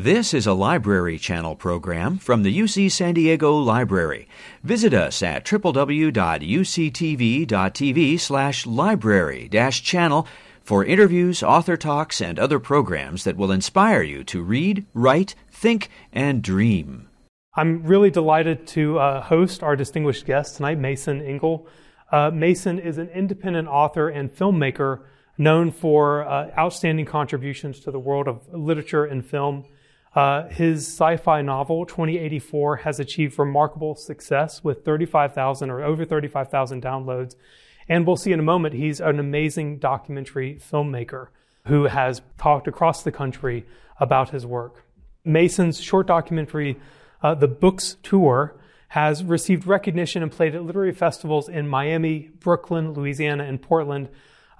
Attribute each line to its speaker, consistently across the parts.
Speaker 1: This is a Library Channel program from the UC San Diego Library. Visit us at www.uctv.tv slash library channel for interviews, author talks, and other programs that will inspire you to read, write, think, and dream.
Speaker 2: I'm really delighted to uh, host our distinguished guest tonight, Mason Engel. Uh, Mason is an independent author and filmmaker known for uh, outstanding contributions to the world of literature and film. Uh, his sci-fi novel 2084 has achieved remarkable success with 35,000 or over 35,000 downloads. And we'll see in a moment, he's an amazing documentary filmmaker who has talked across the country about his work. Mason's short documentary, uh, The Bookstore, has received recognition and played at literary festivals in Miami, Brooklyn, Louisiana, and Portland,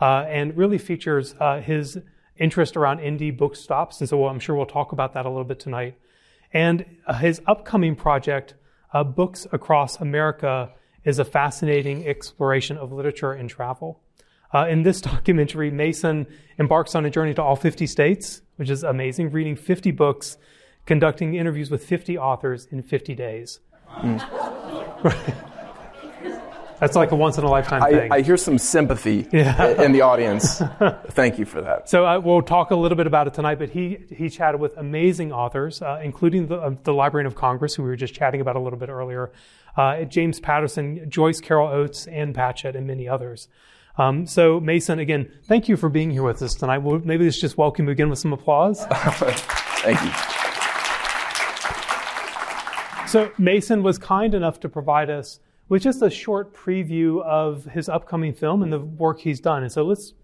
Speaker 2: uh, and really features uh, his interest around indie book stops. And so I'm sure we'll talk about that a little bit tonight. And uh, his upcoming project, uh, Books Across America, is a fascinating exploration of literature and travel. Uh, in this documentary, Mason embarks on a journey to all 50 states, which is amazing, reading 50 books, conducting interviews with 50 authors in 50 days. Mm. That's like a once in a lifetime thing.
Speaker 3: I, hear some sympathy yeah. in the audience. Thank you for that.
Speaker 2: So uh, we'll talk a little bit about it tonight. But he he chatted with amazing authors, uh, including the, uh, the Librarian of Congress, who we were just chatting about a little bit earlier, uh, James Patterson, Joyce Carol Oates, Ann Patchett, and many others. Um, so Mason, again, thank you for being here with us tonight. We'll, maybe let's just welcome you again with some applause.
Speaker 3: thank you.
Speaker 2: So Mason was kind enough to provide us with just a short preview of his upcoming film and the work he's done. And so let's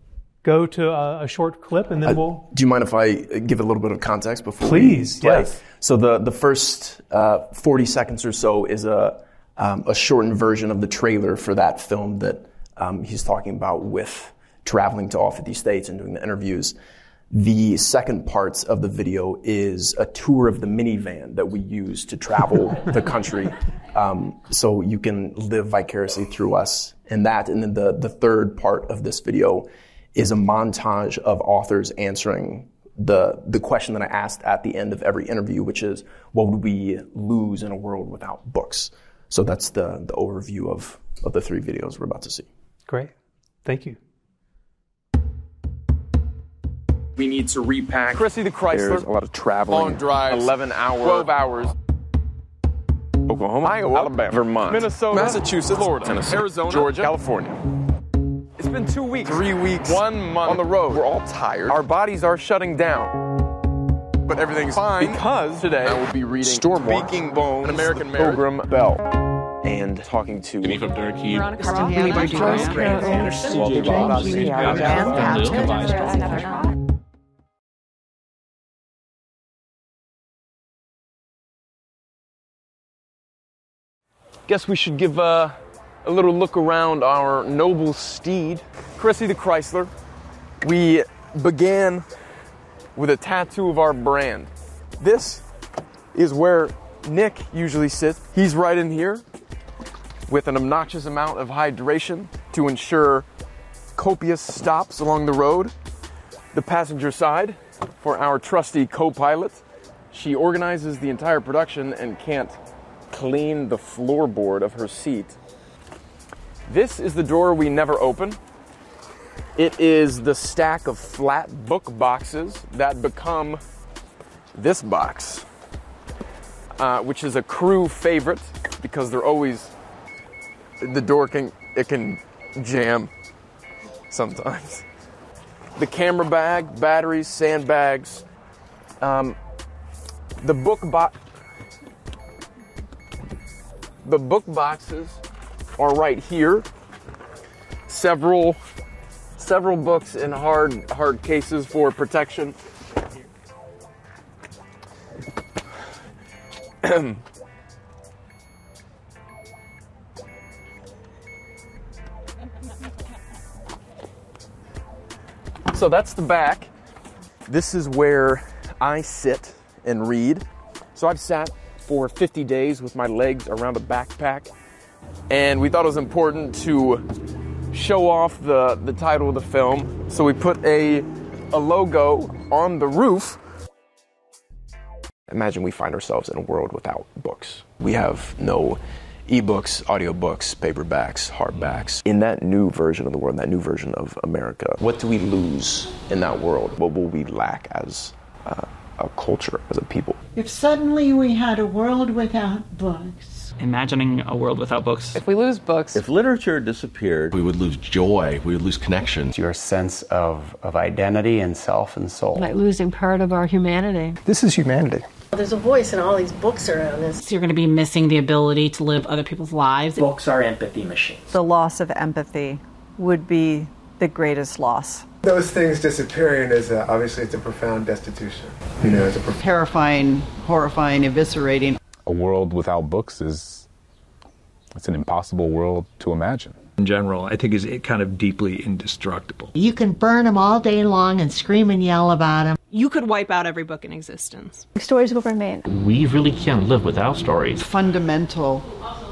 Speaker 2: go to a, a short clip and then uh, we'll.
Speaker 3: Do you mind if I give a little bit of context before
Speaker 2: Please, yes.
Speaker 3: So the, the first uh, 40 seconds or so is a, um, a shortened version of the trailer for that film that um, he's talking about with traveling to all 50 states and doing the interviews. The second parts of the video is a tour of the minivan that we use to travel the country. Um, so you can live vicariously through us. And that, and then the, the third part of this video is a montage of authors answering the, the question that I asked at the end of every interview, which is, what would we lose in a world without books? So that's the, the overview of, of the three videos we're about to see.
Speaker 2: Great. Thank you.
Speaker 4: We need to repack.
Speaker 5: Chrissy the Chrysler.
Speaker 3: There's a lot of traveling.
Speaker 5: Long drive.
Speaker 4: 11 hours.
Speaker 5: 12 hours.
Speaker 4: Oklahoma,
Speaker 5: Iowa,
Speaker 4: Alabama,
Speaker 5: Vermont,
Speaker 4: Minnesota,
Speaker 5: Massachusetts,
Speaker 4: Florida,
Speaker 5: Tennessee,
Speaker 4: Arizona,
Speaker 5: Georgia,
Speaker 4: California.
Speaker 5: It's been two weeks.
Speaker 4: Three weeks.
Speaker 5: One month
Speaker 4: on the road.
Speaker 5: We're all tired.
Speaker 4: Our bodies are shutting down.
Speaker 5: But everything's fine
Speaker 4: because today
Speaker 5: I will be reading
Speaker 4: Stormwatch,
Speaker 5: Speaking Bones,
Speaker 4: an American
Speaker 5: Marriage,
Speaker 4: Pilgrim Bell, and talking to
Speaker 6: Denise Durkee,
Speaker 5: Guess we should give uh, a little look around our noble steed, Chrissy the Chrysler. We began with a tattoo of our brand. This is where Nick usually sits. He's right in here with an obnoxious amount of hydration to ensure copious stops along the road. The passenger side for our trusty co pilot. She organizes the entire production and can't clean the floorboard of her seat. This is the drawer we never open. It is the stack of flat book boxes that become this box, uh, which is a crew favorite because they're always the door can it can jam sometimes. The camera bag, batteries, sandbags, um, the book box the book boxes are right here. Several several books in hard hard cases for protection. so that's the back. This is where I sit and read. So I've sat for 50 days with my legs around a backpack. And we thought it was important to show off the, the title of the film. So we put a, a logo on the roof
Speaker 3: Imagine we find ourselves in a world without books. We have no ebooks, audiobooks, paperbacks, hardbacks. In that new version of the world, that new version of America, what do we lose in that world? What will we lack as uh, a culture, as a people?
Speaker 6: If suddenly we had a world without books,
Speaker 7: imagining a world without books.
Speaker 8: If we lose books,
Speaker 9: if literature disappeared,
Speaker 10: we would lose joy, we would lose connections.
Speaker 11: Your sense of, of identity and self and soul.
Speaker 12: Like losing part of our humanity.
Speaker 13: This is humanity.
Speaker 14: There's a voice in all these books around us.
Speaker 15: So you're going to be missing the ability to live other people's lives.
Speaker 16: Books are empathy machines.
Speaker 17: The loss of empathy would be the greatest loss.
Speaker 18: Those things disappearing is a, obviously it's a profound destitution. You know, it's a prof-
Speaker 19: terrifying, horrifying, eviscerating.
Speaker 20: A world without books is it's an impossible world to imagine
Speaker 21: in general, I think is kind of deeply indestructible.
Speaker 14: You can burn them all day long and scream and yell about them.
Speaker 22: You could wipe out every book in existence.
Speaker 23: Stories will remain.
Speaker 24: We really can't live without stories.
Speaker 19: Fundamental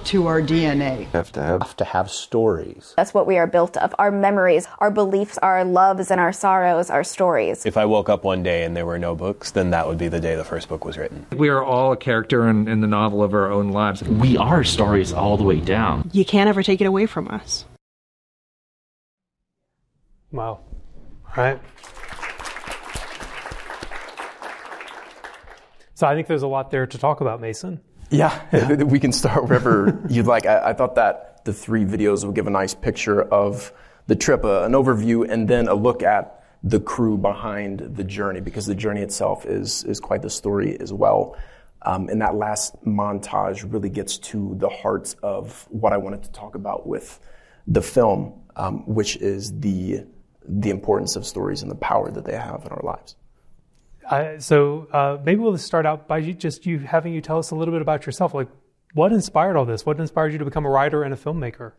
Speaker 19: to our DNA.
Speaker 9: Have to have, have to have stories.
Speaker 25: That's what we are built of. Our memories, our beliefs, our loves and our sorrows, our stories.
Speaker 26: If I woke up one day and there were no books, then that would be the day the first book was written.
Speaker 21: We are all a character in, in the novel of our own lives.
Speaker 24: We are stories all the way down.
Speaker 22: You can't ever take it away from us.
Speaker 2: Wow. All right. So I think there's a lot there to talk about, Mason.
Speaker 3: Yeah, yeah. we can start wherever you'd like. I, I, thought that the three videos would give a nice picture of the trip, uh, an overview, and then a look at the crew behind the journey, because the journey itself is is quite the story as well. Um, and that last montage really gets to the heart of what I wanted to talk about with the film, um, which is the the importance of stories and the power that they have in our lives.
Speaker 2: Uh, so uh, maybe we'll start out by you, just you having you tell us a little bit about yourself. Like, what inspired all this? What inspired you to become a writer and a filmmaker?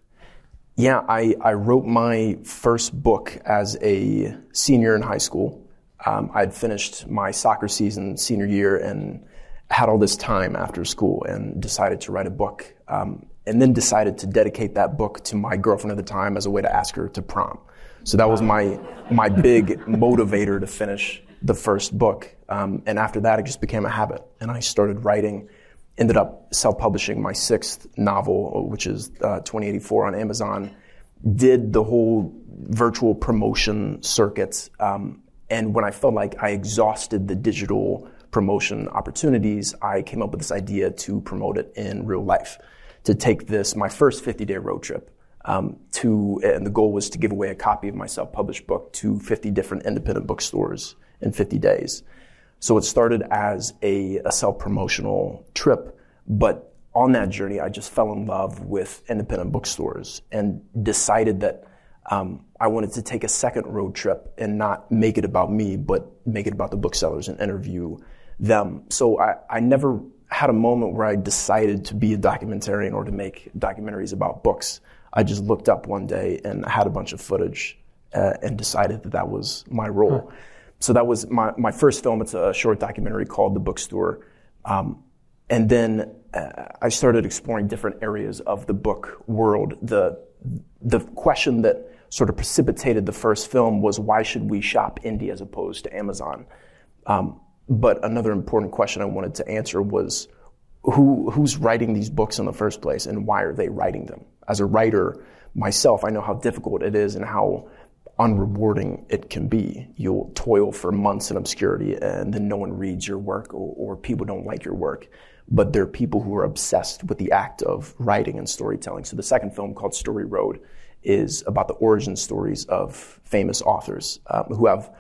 Speaker 3: Yeah, I, I wrote my first book as a senior in high school. Um, I'd finished my soccer season senior year and had all this time after school and decided to write a book. Um, and then decided to dedicate that book to my girlfriend at the time as a way to ask her to prom. So that was my my big motivator to finish the first book. Um, and after that, it just became a habit, and I started writing. Ended up self-publishing my sixth novel, which is uh, 2084 on Amazon. Did the whole virtual promotion circuit, um, and when I felt like I exhausted the digital promotion opportunities, I came up with this idea to promote it in real life. To take this, my first 50-day road trip, um, to, and the goal was to give away a copy of my self-published book to 50 different independent bookstores in 50 days. So it started as a, a self-promotional trip, but on that journey, I just fell in love with independent bookstores and decided that um, I wanted to take a second road trip and not make it about me, but make it about the booksellers and interview them. So I, I never had a moment where I decided to be a documentarian or to make documentaries about books. I just looked up one day and had a bunch of footage uh, and decided that that was my role. Huh. So that was my, my first film. It's a short documentary called The Bookstore. Um, and then uh, I started exploring different areas of the book world. The, the question that sort of precipitated the first film was why should we shop indie as opposed to Amazon? Um, but another important question I wanted to answer was who, who's writing these books in the first place and why are they writing them? As a writer myself, I know how difficult it is and how unrewarding it can be. You'll toil for months in obscurity and then no one reads your work or, or people don't like your work. But there are people who are obsessed with the act of writing and storytelling. So the second film called Story Road is about the origin stories of famous authors um, who have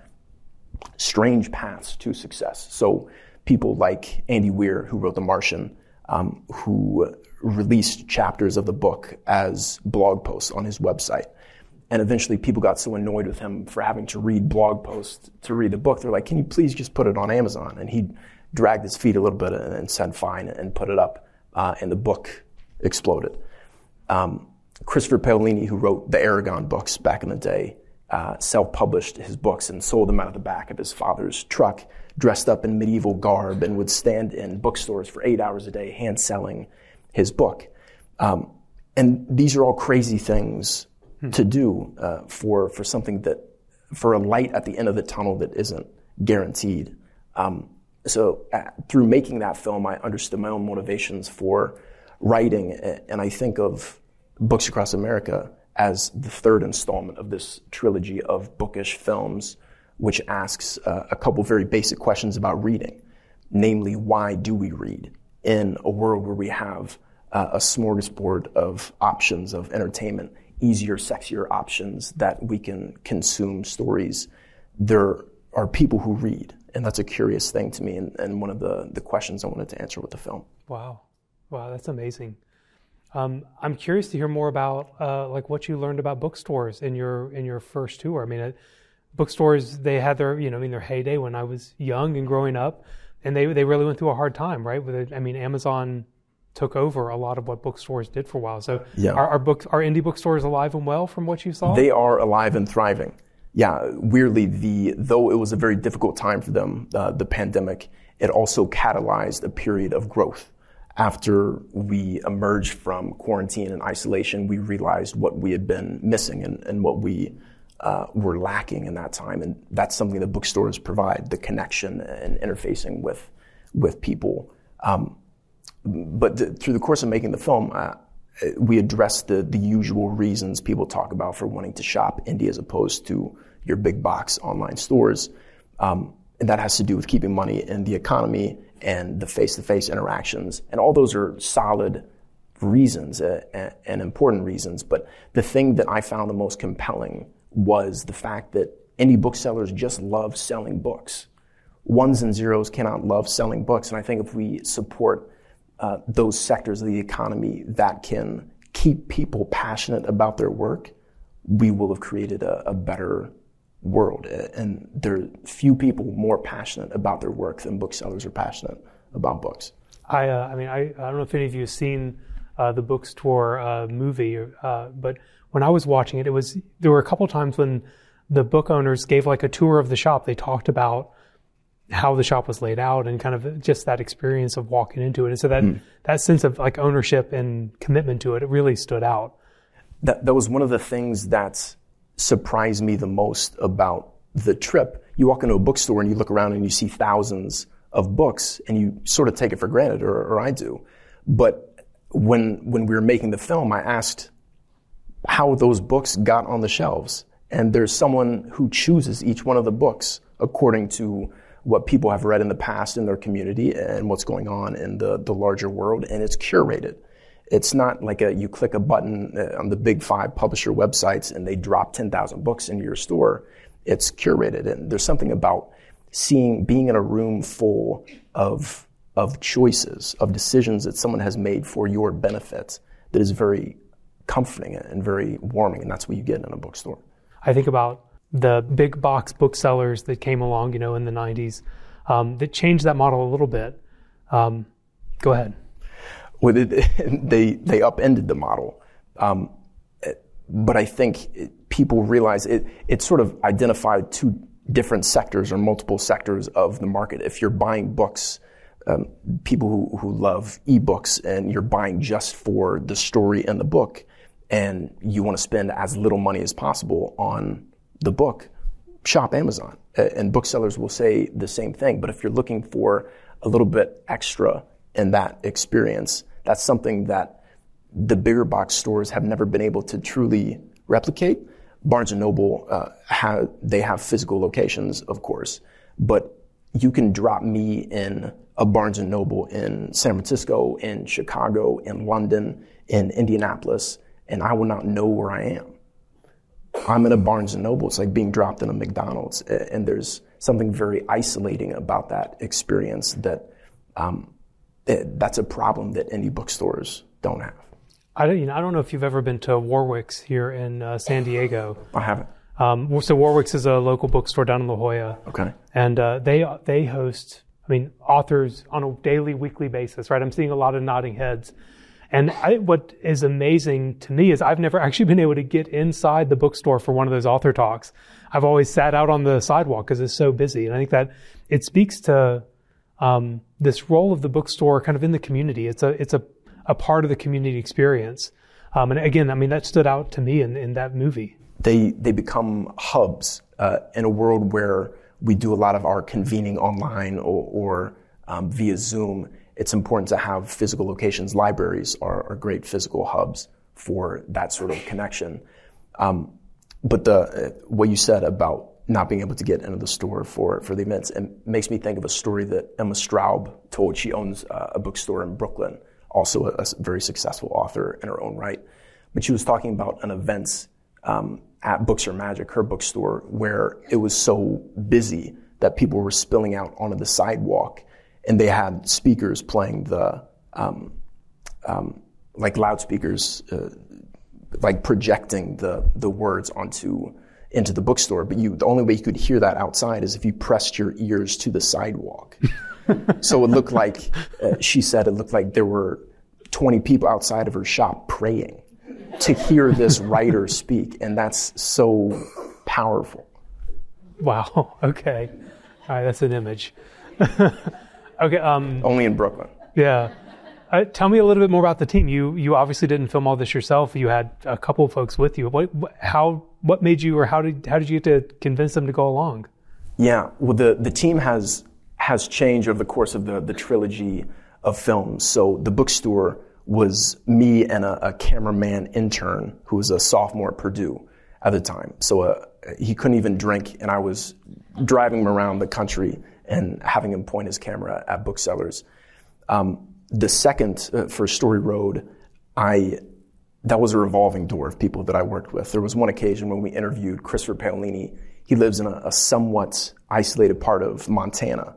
Speaker 3: strange paths to success. So people like Andy Weir, who wrote The Martian, um, who released chapters of the book as blog posts on his website. And eventually people got so annoyed with him for having to read blog posts to read the book. They're like, can you please just put it on Amazon? And he dragged his feet a little bit and, said fine and put it up. Uh, and the book exploded. Um, Christopher Paolini, who wrote the Eragon books back in the day, uh, self-published his books and sold them out of the back of his father's truck, dressed up in medieval garb, and would stand in bookstores for eight hours a day, hand selling his book. Um, and these are all crazy things to do uh, for for something that for a light at the end of the tunnel that isn't guaranteed. Um, so uh, through making that film, I understood my own motivations for writing, and I think of Books Across America as the third installment of this trilogy of bookish films, which asks uh, a couple very basic questions about reading. Namely, why do we read in a world where we have uh, a smorgasbord of options of entertainment, easier, sexier options that we can consume stories? There are people who read, and that's a curious thing to me, and, and one of the, the questions I wanted to answer with the film.
Speaker 2: Wow. Wow, that's amazing. Um, I'm curious to hear more about uh, like what you learned about bookstores in your in your first tour. I mean, uh, bookstores they had their you know I mean their heyday when I was young and growing up, and they they really went through a hard time, right? With it, I mean, Amazon took over a lot of what bookstores did for a while. So, yeah. are, are books are indie bookstores alive and well from what you saw?
Speaker 3: They are alive and thriving. Yeah, weirdly, the though it was a very difficult time for them, uh, the pandemic, it also catalyzed a period of growth after we emerged from quarantine and isolation, we realized what we had been missing and, and what we uh, were lacking in that time. And that's something that bookstores provide the connection and interfacing with, with people. Um, but through the course of making the film, we addressed the, the usual reasons people talk about for wanting to shop indie as opposed to your big box online stores. Um, and that has to do with keeping money in the economy and the face-to-face interactions, and all those are solid reasons uh, and important reasons. But the thing that I found the most compelling was the fact that indie booksellers just love selling books. Ones and zeros cannot love selling books, and I think if we support uh, those sectors of the economy that can keep people passionate about their work, we will have created a, a better world. And there are few people more passionate about their work than booksellers are passionate about books.
Speaker 2: I, uh, I mean, I, I don't know if any of you have seen uh, the bookstore uh, movie, uh, but when I was watching it, it was there were a couple times when the book owners gave like a tour of the shop. They talked about how the shop was laid out and kind of just that experience of walking into it. And so that mm. that sense of like ownership and commitment to it, it really stood out.
Speaker 3: That that was one of the things that surprised me the most about the trip. You walk into a bookstore and you look around and you see thousands of books and you sort of take it for granted, or, or I do. But when, when we were making the film, I asked how those books got on the shelves. And there's someone who chooses each one of the books according to what people have read in the past in their community and what's going on in the, the larger world, and it's curated. It's not like a, you click a button uh, on the big five publisher websites and they drop 10,000 books into your store. It's curated. And there's something about seeing, being in a room full of, of choices, of decisions that someone has made for your benefit that is very comforting and very warming. And that's what you get in a bookstore.
Speaker 2: I think about the big box booksellers that came along, you know, in the 90s um, that changed that model a little bit. Um, go ahead
Speaker 3: well, they they upended the model. Um, but I think it, people realize it. It sort of identified two different sectors or multiple sectors of the market. If you're buying books, um, people who, who love ebooks, and you're buying just for the story and the book, and you want to spend as little money as possible on the book, shop Amazon. And booksellers will say the same thing. But if you're looking for a little bit extra in that experience, that's something that the bigger box stores have never been able to truly replicate. Barnes and Noble, uh, have, they have physical locations, of course, but you can drop me in a Barnes and Noble in San Francisco, in Chicago, in London, in Indianapolis, and I will not know where I am. I'm in a Barnes and Noble. It's like being dropped in a McDonald's, and there's something very isolating about that experience that um, it, that's a problem that any bookstores don't have.
Speaker 2: I don't, you know, I don't know if you've ever been to Warwick's here in uh, San Diego.
Speaker 3: I haven't.
Speaker 2: Um, so Warwick's is a local bookstore down in La Jolla.
Speaker 3: Okay.
Speaker 2: And uh, they they host, I mean, authors on a daily, weekly basis. Right. I'm seeing a lot of nodding heads. And I, what is amazing to me is I've never actually been able to get inside the bookstore for one of those author talks. I've always sat out on the sidewalk because it's so busy. And I think that it speaks to um, this role of the bookstore kind of in the community. It's a it's a, a part of the community experience. Um, and again, I mean that stood out to me in, in that movie.
Speaker 3: They they become hubs uh, in a world where we do a lot of our convening online or, or um, via Zoom, it's important to have physical locations. Libraries are, are great physical hubs for that sort of connection. Um, but the uh, what you said about not being able to get into the store for, for the events it makes me think of a story that Emma Straub told. She owns uh, a bookstore in Brooklyn, also a, a, very successful author in her own right. But she was talking about an event um, at Books Are Magic, her bookstore, where it was so busy that people were spilling out onto the sidewalk, and they had speakers playing the um, um, like loudspeakers, uh, like projecting the the words onto into the bookstore. But you, the only way you could hear that outside is if you pressed your ears to the sidewalk. so it looked like uh, she said it looked like there were 20 people outside of her shop praying to hear this writer speak, and that's so powerful.
Speaker 2: Wow. Okay. All right. That's an image. Okay. Um,
Speaker 3: Only in Brooklyn.
Speaker 2: Yeah. Uh, tell me a little bit more about the team. You you obviously didn't film all this yourself. You had a couple of folks with you. What how what made you or how did how did you get to convince them to go along?
Speaker 3: Yeah. Well, the the team has has changed over the course of the the trilogy of films. So the bookstore was me and a, a cameraman intern who was a sophomore at Purdue at the time. So uh, he couldn't even drink, and I was driving him around the country and having him point his camera at booksellers. Um, the second uh, for Story Road, I that was a revolving door of people that I worked with. There was one occasion when we interviewed Christopher Paolini. He lives in a, a somewhat isolated part of Montana,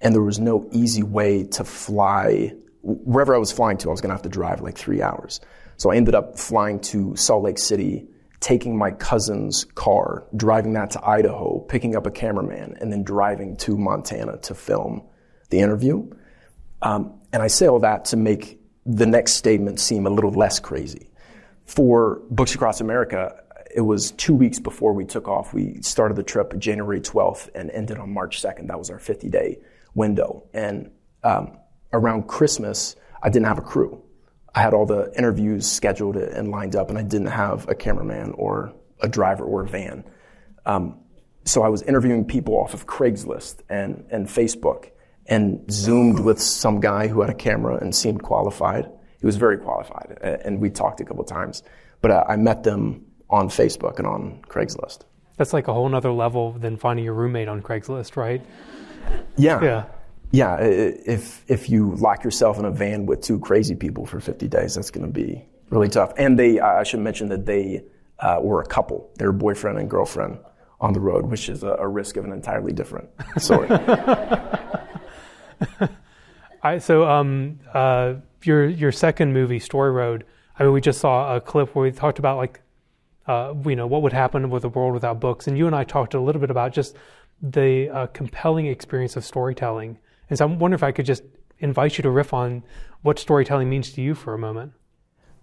Speaker 3: and there was no easy way to fly wherever I was flying to. I was going to have to drive like three hours. So I ended up flying to Salt Lake City, taking my cousin's car, driving that to Idaho, picking up a cameraman, and then driving to Montana to film the interview. Um, and I say all that to make the next statement seem a little less crazy. For Books Across America, it was two weeks before we took off. We started the trip January 12th and ended on March 2nd. That was our 50 day window. And um, around Christmas, I didn't have a crew. I had all the interviews scheduled and lined up, and I didn't have a cameraman or a driver or a van. Um, so I was interviewing people off of Craigslist and, and Facebook and Zoomed with some guy who had a camera and seemed qualified. He was very qualified, and we talked a couple times. But uh, I met them on Facebook and on Craigslist.
Speaker 2: That's like a whole other level than finding your roommate on Craigslist, right?
Speaker 3: Yeah.
Speaker 2: Yeah.
Speaker 3: Yeah. If if you lock yourself in a van with two crazy people for 50 days, that's going to be really tough. And they, I should mention that they uh, were a couple. They were boyfriend and girlfriend on the road, which is a, a risk of an entirely different sort.
Speaker 2: I, so um, uh, your your second movie, Story Road. I mean, we just saw a clip where we talked about like, uh, you know, what would happen with a world without books, and you and I talked a little bit about just the uh, compelling experience of storytelling. And so I'm wondering if I could just invite you to riff on what storytelling means to you for a moment.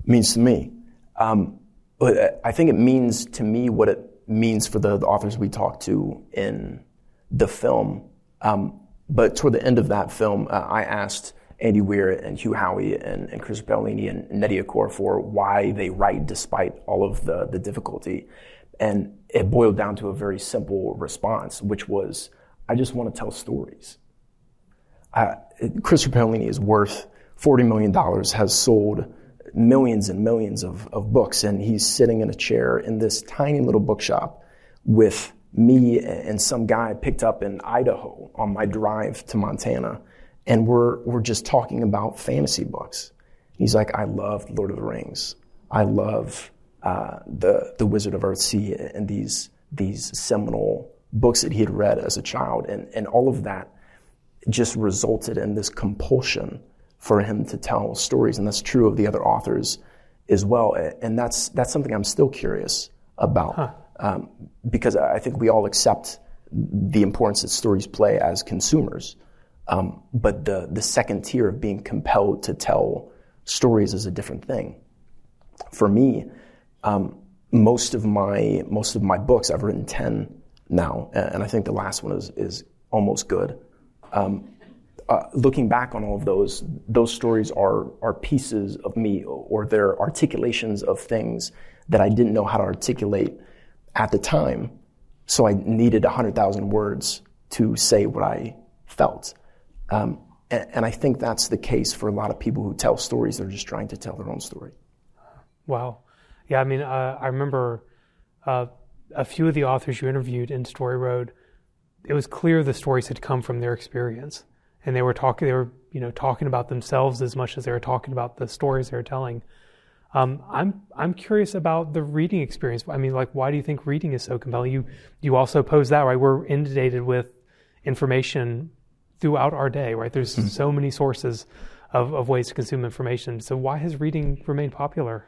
Speaker 3: Means to me. Um, I think it means to me what it means for the, the authors we talked to in the film. Um, but toward the end of that film, uh, I asked Andy Weir and Hugh Howey and, and Chris Paolini and Nnedi Okorafor why they write despite all of the, the difficulty. And it boiled down to a very simple response, which was, I just want to tell stories. Uh, Christopher Paolini is worth $40 million, has sold millions and millions of, of books, and he's sitting in a chair in this tiny little bookshop with me and some guy picked up in Idaho on my drive to Montana, and we're we're just talking about fantasy books. He's like, I love Lord of the Rings. I love uh, the the Wizard of Earthsea and these these seminal books that he had read as a child, and and all of that just resulted in this compulsion for him to tell stories, and that's true of the other authors as well. And that's that's something I'm still curious about. Huh um, because I think we all accept the importance that stories play as consumers. Um, but the, the second tier of being compelled to tell stories is a different thing. For me, um, most of my most of my books, I've written ten now, and I think the last one is is almost good. Um, uh, looking back on all of those, those stories are are pieces of me, or they're articulations of things that I didn't know how to articulate at the time. So I needed 100,000 words to say what I felt. Um, and, and I think that's the case for a lot of people who tell stories. They're just trying to tell their own story.
Speaker 2: Wow. Yeah, I mean, uh, I remember uh, a few of the authors you interviewed in Story Road. It was clear the stories had come from their experience, and they were talking. They were, you know, talking about themselves as much as they were talking about the stories they were telling. Um, I'm I'm curious about the reading experience. I mean, like, why do you think reading is so compelling? You you also pose that right. We're inundated with information throughout our day, right? There's mm-hmm. so many sources of, of ways to consume information. So why has reading remained popular?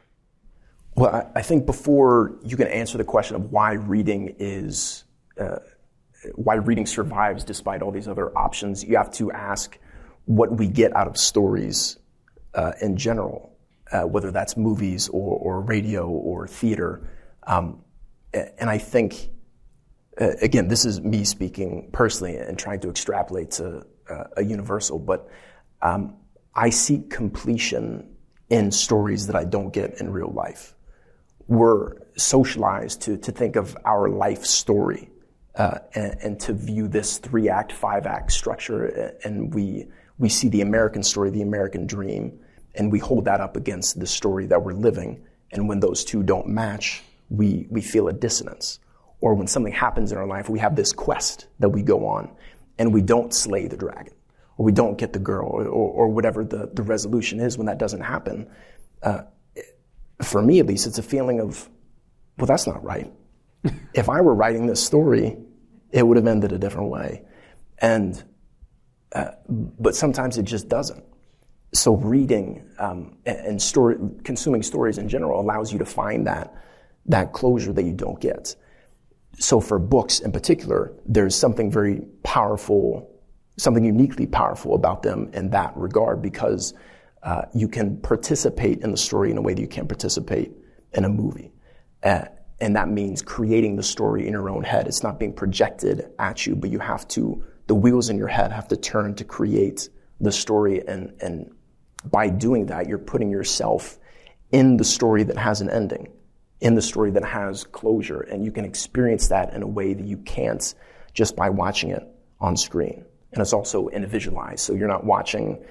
Speaker 3: Well, I, I think before you can answer the question of why reading is, uh, why reading survives despite all these other options, you have to ask what we get out of stories uh, in general, uh, whether that's movies or, or radio or theater. Um, and I think, uh, again, this is me speaking personally and trying to extrapolate to uh, a universal, but um, I seek completion in stories that I don't get in real life we're socialized to, to think of our life story uh, and, and, to view this three act, five act structure. And we, we see the American story, the American dream, and we hold that up against the story that we're living. And when those two don't match, we, we feel a dissonance. Or when something happens in our life, we have this quest that we go on and we don't slay the dragon or we don't get the girl or, or whatever the, the resolution is when that doesn't happen. Uh, for me at least, it's a feeling of, well, that's not right. if I were writing this story, it would have ended a different way. And, uh, but sometimes it just doesn't. So reading um, and story, consuming stories in general allows you to find that, that closure that you don't get. So for books in particular, there's something very powerful, something uniquely powerful about them in that regard because uh, you can participate in the story in a way that you can't participate in a movie. Uh, and that means creating the story in your own head. It's not being projected at you, but you have to, the wheels in your head have to turn to create the story. And, and by doing that, you're putting yourself in the story that has an ending, in the story that has closure. And you can experience that in a way that you can't just by watching it on screen. And it's also individualized. So you're not watching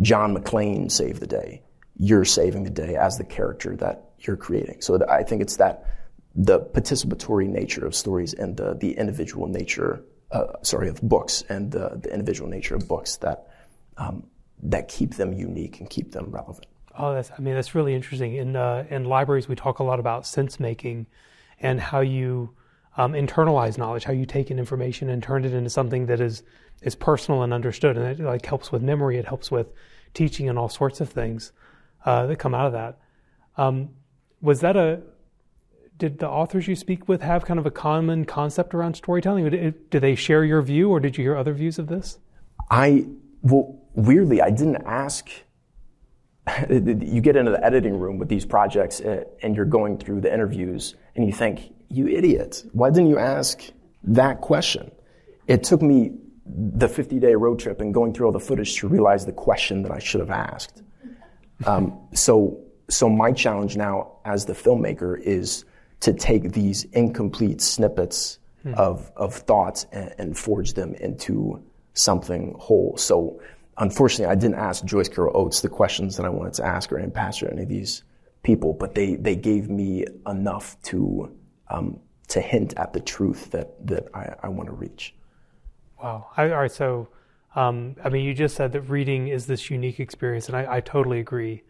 Speaker 3: John McClane save the day. You're saving the day as the character that you're creating. So I think it's that the participatory nature of stories and the, the individual nature, uh, sorry, of books and the, the individual nature of books that um, that keep them unique and keep them relevant.
Speaker 2: Oh, that's I mean that's really interesting. In uh, in libraries, we talk a lot about sense making and how you um, internalize knowledge, how you take in information and turn it into something that is is personal and understood, and it like helps with memory. It helps with teaching and all sorts of things uh, that come out of that. Um, was that a did the authors you speak with have kind of a common concept around storytelling? Did, they share your view, or did you hear other views of this?
Speaker 3: I well, weirdly, I didn't ask. you get into the editing room with these projects, uh, and you're going through the interviews, and you think, "You idiot! Why didn't you ask that question?" It took me the 50 day road trip and going through all the footage to realize the question that I should have asked. Um, so, so my challenge now as the filmmaker is to take these incomplete snippets hmm. of, of thoughts and, and, forge them into something whole. So, unfortunately, I didn't ask Joyce Carol Oates the questions that I wanted to ask or Ann Patchett any of these people, but they, they gave me enough to, um, to hint at the truth that, that I, I want to reach.
Speaker 2: Wow. I, all right. So, um, I mean, you just said that reading is this unique experience, and I, I totally agree.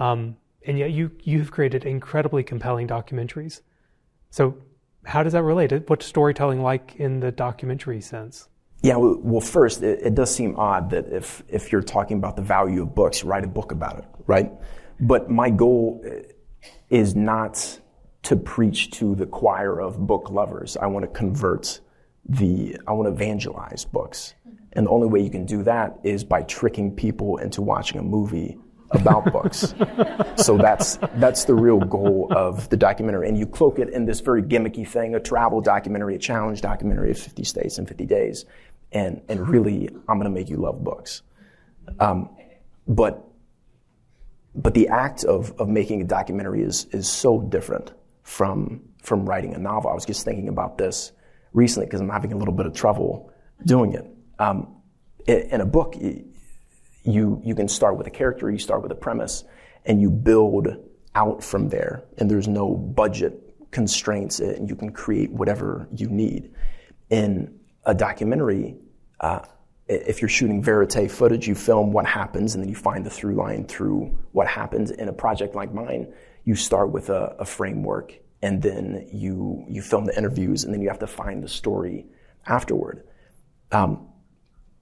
Speaker 2: Um, and yet, you you've created incredibly compelling documentaries. So, how does that relate? What's storytelling like in the documentary sense?
Speaker 3: Yeah. Well, first, it, it, does seem odd that if if you're talking about the value of books, write a book about it, right? But my goal uh, is not to preach to the choir of book lovers. I want to convert the I want to evangelize books. And the only way you can do that is by tricking people into watching a movie about books. So that's that's the real goal of the documentary. And you cloak it in this very gimmicky thing, a travel documentary, a challenge documentary of 50 states in 50 days. And and really, I'm gonna make you love books. Um, but but the act of, of making a documentary is is so different from from writing a novel. I was just thinking about this recently because I'm having a little bit of trouble doing it. Um, in a book, you you can start with a character, you start with a premise, and you build out from there. And there's no budget constraints, and you can create whatever you need. In a documentary, uh, if you're shooting verite footage, you film what happens, and then you find the through line through what happens. In a project like mine, you start with a, a framework, and then you you film the interviews, and then you have to find the story afterward. Um,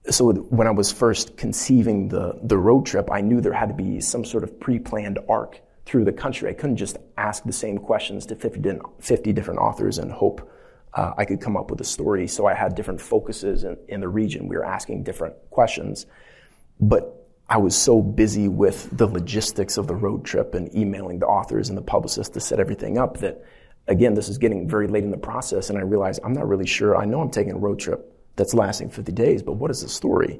Speaker 3: so when I was first conceiving the, the road trip, I knew there had to be some sort of pre-planned arc through the country. I couldn't just ask the same questions to 50, 50 different authors and hope uh, I could come up with a story. So I had different focuses in, in the region. We were asking different questions. But I was so busy with the logistics of the road trip and emailing the authors and the publicists to set everything up that, again, this is getting very late in the process. And I realized I'm not really sure. I know I'm taking a road trip that's lasting 50 days, but what is the story?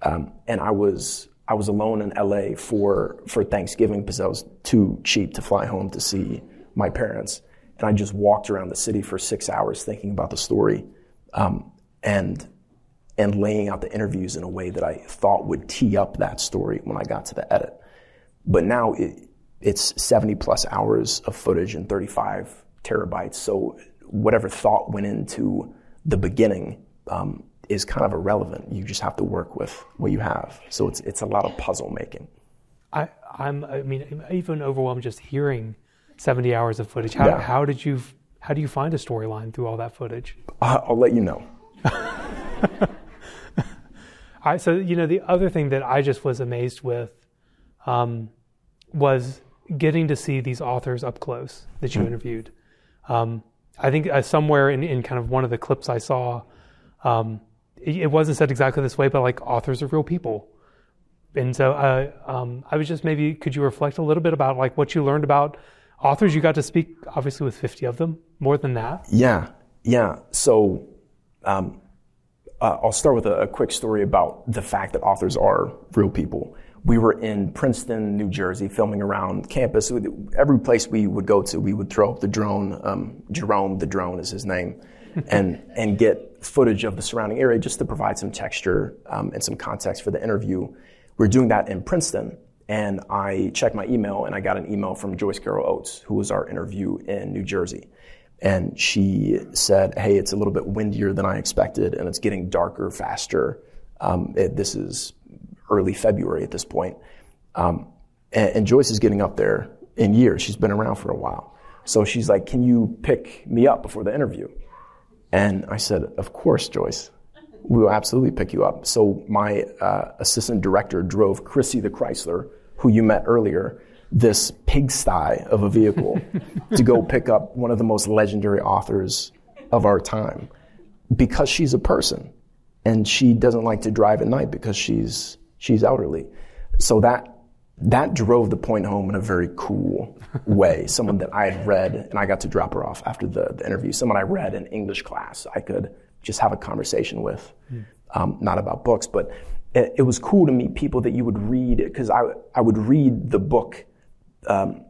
Speaker 3: Um, and I was I was alone in LA for for Thanksgiving because I was too cheap to fly home to see my parents, and I just walked around the city for six hours thinking about the story, um, and and laying out the interviews in a way that I thought would tee up that story when I got to the edit. But now it, it's 70 plus hours of footage and 35 terabytes. So whatever thought went into the beginning um, is kind of irrelevant. You just have to work with what you have. So it's it's a lot of puzzle making.
Speaker 2: I I'm I mean I'm even overwhelmed just hearing 70 hours of footage. How yeah. how did you how do you find a storyline through all that footage?
Speaker 3: Uh, I'll let you know.
Speaker 2: I, so you know the other thing that I just was amazed with um, was getting to see these authors up close that you mm interviewed. Um, I think uh, somewhere in, in kind of one of the clips I saw, um, it, it, wasn't said exactly this way, but like authors are real people. And so uh, um, I was just maybe, could you reflect a little bit about like what you learned about authors? You got to speak obviously with 50 of them, more than that.
Speaker 3: Yeah, yeah. So um, uh, I'll start with a, a quick story about the fact that authors are real people we were in Princeton, New Jersey, filming around campus. Every place we would go to, we would throw up the drone. Um, Jerome, the drone is his name and and get footage of the surrounding area just to provide some texture um, and some context for the interview. We're doing that in Princeton, and I checked my email and I got an email from Joyce Carol Oates, who was our interview in New Jersey. And she said, Hey, it's a little bit windier than I expected, and it's getting darker faster. Um, it, this is early February at this point. Um, and, and Joyce is getting up there in years. She's been around for a while. So she's like, Can you pick me up before the interview? And I said, Of course, Joyce. We will absolutely pick you up. So my uh, assistant director drove Chrissy the Chrysler, who you met earlier, this pigsty of a vehicle to go pick up one of the most legendary authors of our time because she's a person and she doesn't like to drive at night because she's she's elderly. So that that drove the point home in a very cool way. Someone that I had read, and I got to drop her off after the, the interview. Someone I read in English class, I could just have a conversation with, mm. um, not about books, but it, it, was cool to meet people that you would read because I I would read the book. Um,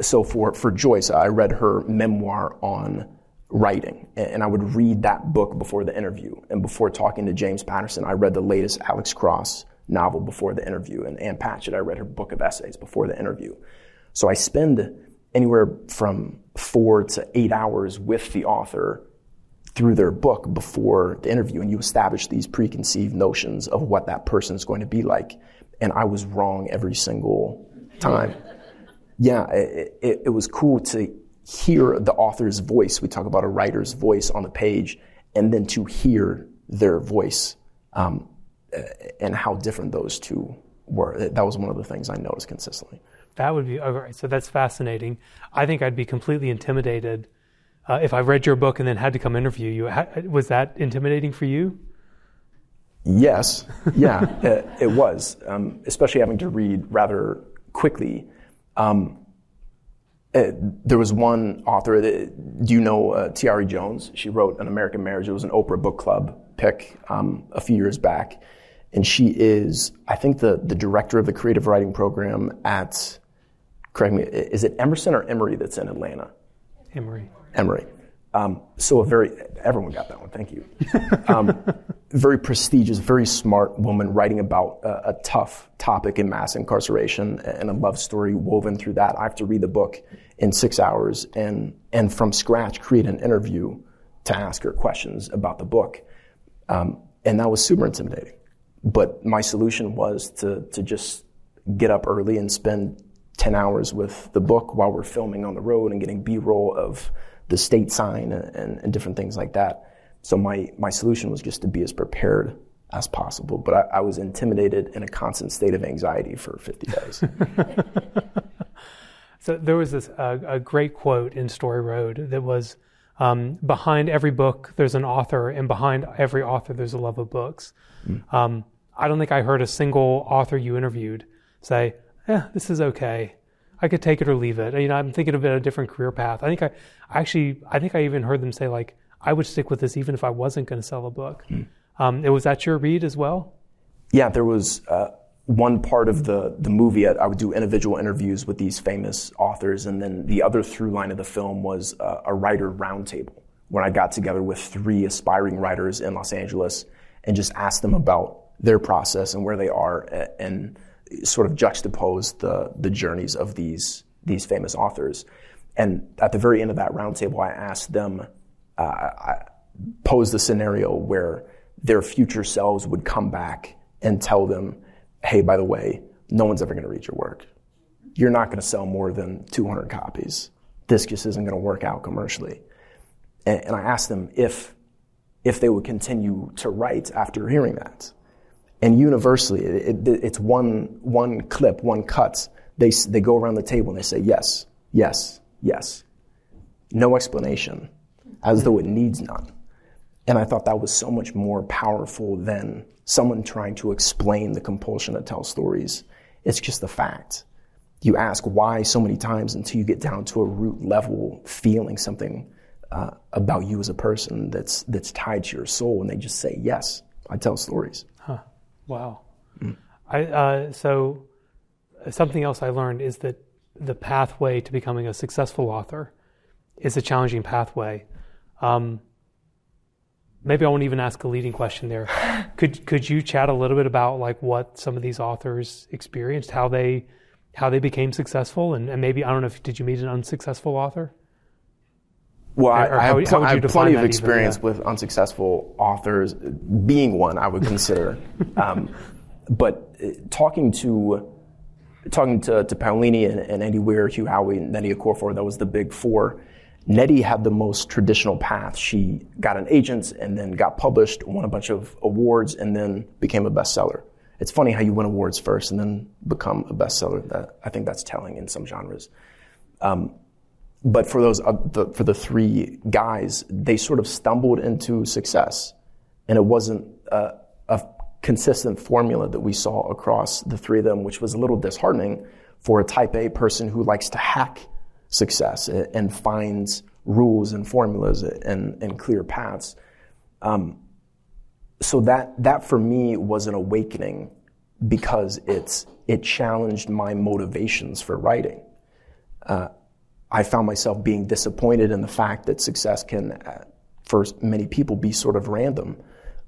Speaker 3: so for for Joyce, I read her memoir on writing, and I would read that book before the interview. And before talking to James Patterson, I read the latest Alex Cross novel before the interview. And Ann Patchett, I read her book of essays before the interview. So I spend anywhere from four to eight hours with the author through their book before the interview. And you establish these preconceived notions of what that person is going to be like. And I was wrong every single time. Yeah, it, it, it was cool to hear the author's voice. We talk about a writer's voice on the page, and then to hear their voice um, and how different those two were. That was one of the things I noticed consistently.
Speaker 2: That would be all right. So that's fascinating. I think I'd be completely intimidated uh, if I read your book and then had to come interview you. was that intimidating for you?
Speaker 3: Yes, yeah, it, it, was, um, especially having to read rather quickly. Um, uh, there was one author. That, do you know uh, Tayari Jones? She wrote An American Marriage. It was an Oprah book club pick um, a few years back and she is, I think, the, the director of the creative writing program at, correct me, is it Emerson or Emory that's in Atlanta?
Speaker 2: Emory.
Speaker 3: Emory. Um, so a very everyone got that one. Thank you. Um, very prestigious, very smart woman writing about a, a, tough topic in mass incarceration and a love story woven through that. I have to read the book in six hours and and from scratch create an interview to ask her questions about the book, um, and that was super intimidating. But my solution was to to just get up early and spend ten hours with the book while we're filming on the road and getting B roll of the state sign and, and, different things like that. So my, my solution was just to be as prepared as possible. But I, I was intimidated in a constant state of anxiety for 50 days.
Speaker 2: so there was this uh, a great quote in Story Road that was um, behind every book there's an author, and behind every author there's a love of books. Mm. Um, I don't think I heard a single author you interviewed say, "Yeah, this is okay." I could take it or leave it. You know, I'm thinking of a different career path. I think I, actually, I think I even heard them say like, I would stick with this even if I wasn't going to sell a book. Mm. Um, was that your read as well?
Speaker 3: Yeah, there was uh, one part of the the movie. I, I, would do individual interviews with these famous authors, and then the other through line of the film was uh, a writer roundtable when I got together with three aspiring writers in Los Angeles and just asked them about their process and where they are and sort of juxtapose the, the journeys of these, these famous authors. And at the very end of that roundtable, I asked them, uh, I posed the scenario where their future selves would come back and tell them, hey, by the way, no one's ever going to read your work. You're not going to sell more than 200 copies. This just isn't going to work out commercially. And, and I asked them if, if they would continue to write after hearing that. And universally, it, it, it's one, one clip, one cut. They, they go around the table and they say, yes, yes, yes. No explanation, as though it needs none. And I thought that was so much more powerful than someone trying to explain the compulsion to tell stories. It's just the fact. You ask why so many times until you get down to a root level feeling something uh, about you as a person that's, that's tied to your soul, and they just say, Yes, I tell stories.
Speaker 2: Wow. Mm. I, uh, so something else I learned is that the pathway to becoming a successful author is a challenging pathway. Um, maybe I won't even ask a leading question there. could could you chat a little bit about like what some of these authors experienced, how they how they became successful, and, and maybe I don't know if did you meet an unsuccessful author?
Speaker 3: Well, I, I, have, pl- I have plenty of experience even, yeah. with unsuccessful authors. Being one, I would consider. um, but uh, talking to talking to, to Paolini and, and, Andy Weir, Hugh Howey, and Nnedi Okorafor, that was the big four. Nnedi had the most traditional path. She got an agent and then got published, won a bunch of awards, and then became a bestseller. It's funny how you win awards first and then become a bestseller. That I think that's telling in some genres. Um, but for those uh, the, for the three guys, they sort of stumbled into success, and it wasn't a, a consistent formula that we saw across the three of them, which was a little disheartening for a Type A person who likes to hack success and finds rules and formulas and, and clear paths. Um, so that that for me was an awakening because it's it challenged my motivations for writing. Uh, I found myself being disappointed in the fact that success can, uh, for many people, be sort of random.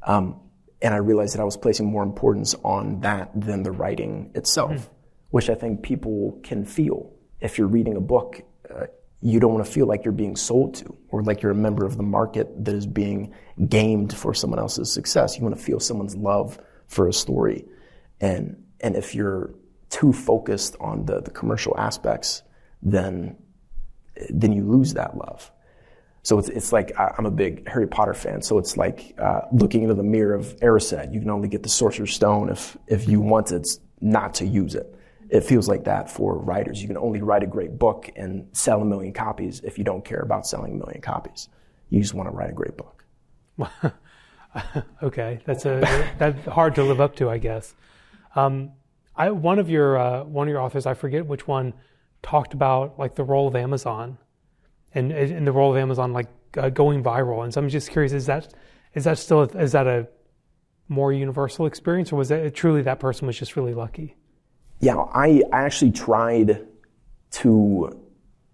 Speaker 3: Um, and I realized that I was placing more importance on that than the writing itself, mm. which I think people can feel. If you're reading a book, uh, you don't want to feel like you're being sold to or like you're a member of the market that is being gamed for someone else's success. You want to feel someone's love for a story. And, and if you're too focused on the, the commercial aspects, then then you lose that love. So it's, it's like I'm a big Harry Potter fan. So it's like uh, looking into the mirror of Erised. You can only get the Sorcerer's Stone if if you want it not to use it. It feels like that for writers. You can only write a great book and sell a million copies if you don't care about selling a million copies. You just want to write a great book.
Speaker 2: okay, that's a that's hard to live up to, I guess. Um, I, one of your uh, one of your authors, I forget which one talked about like the role of Amazon and, and the role of Amazon like uh, going viral. And so I'm just curious, is that is that still is that a more universal experience, or was it truly that person was just really lucky?
Speaker 3: Yeah, I, I actually tried to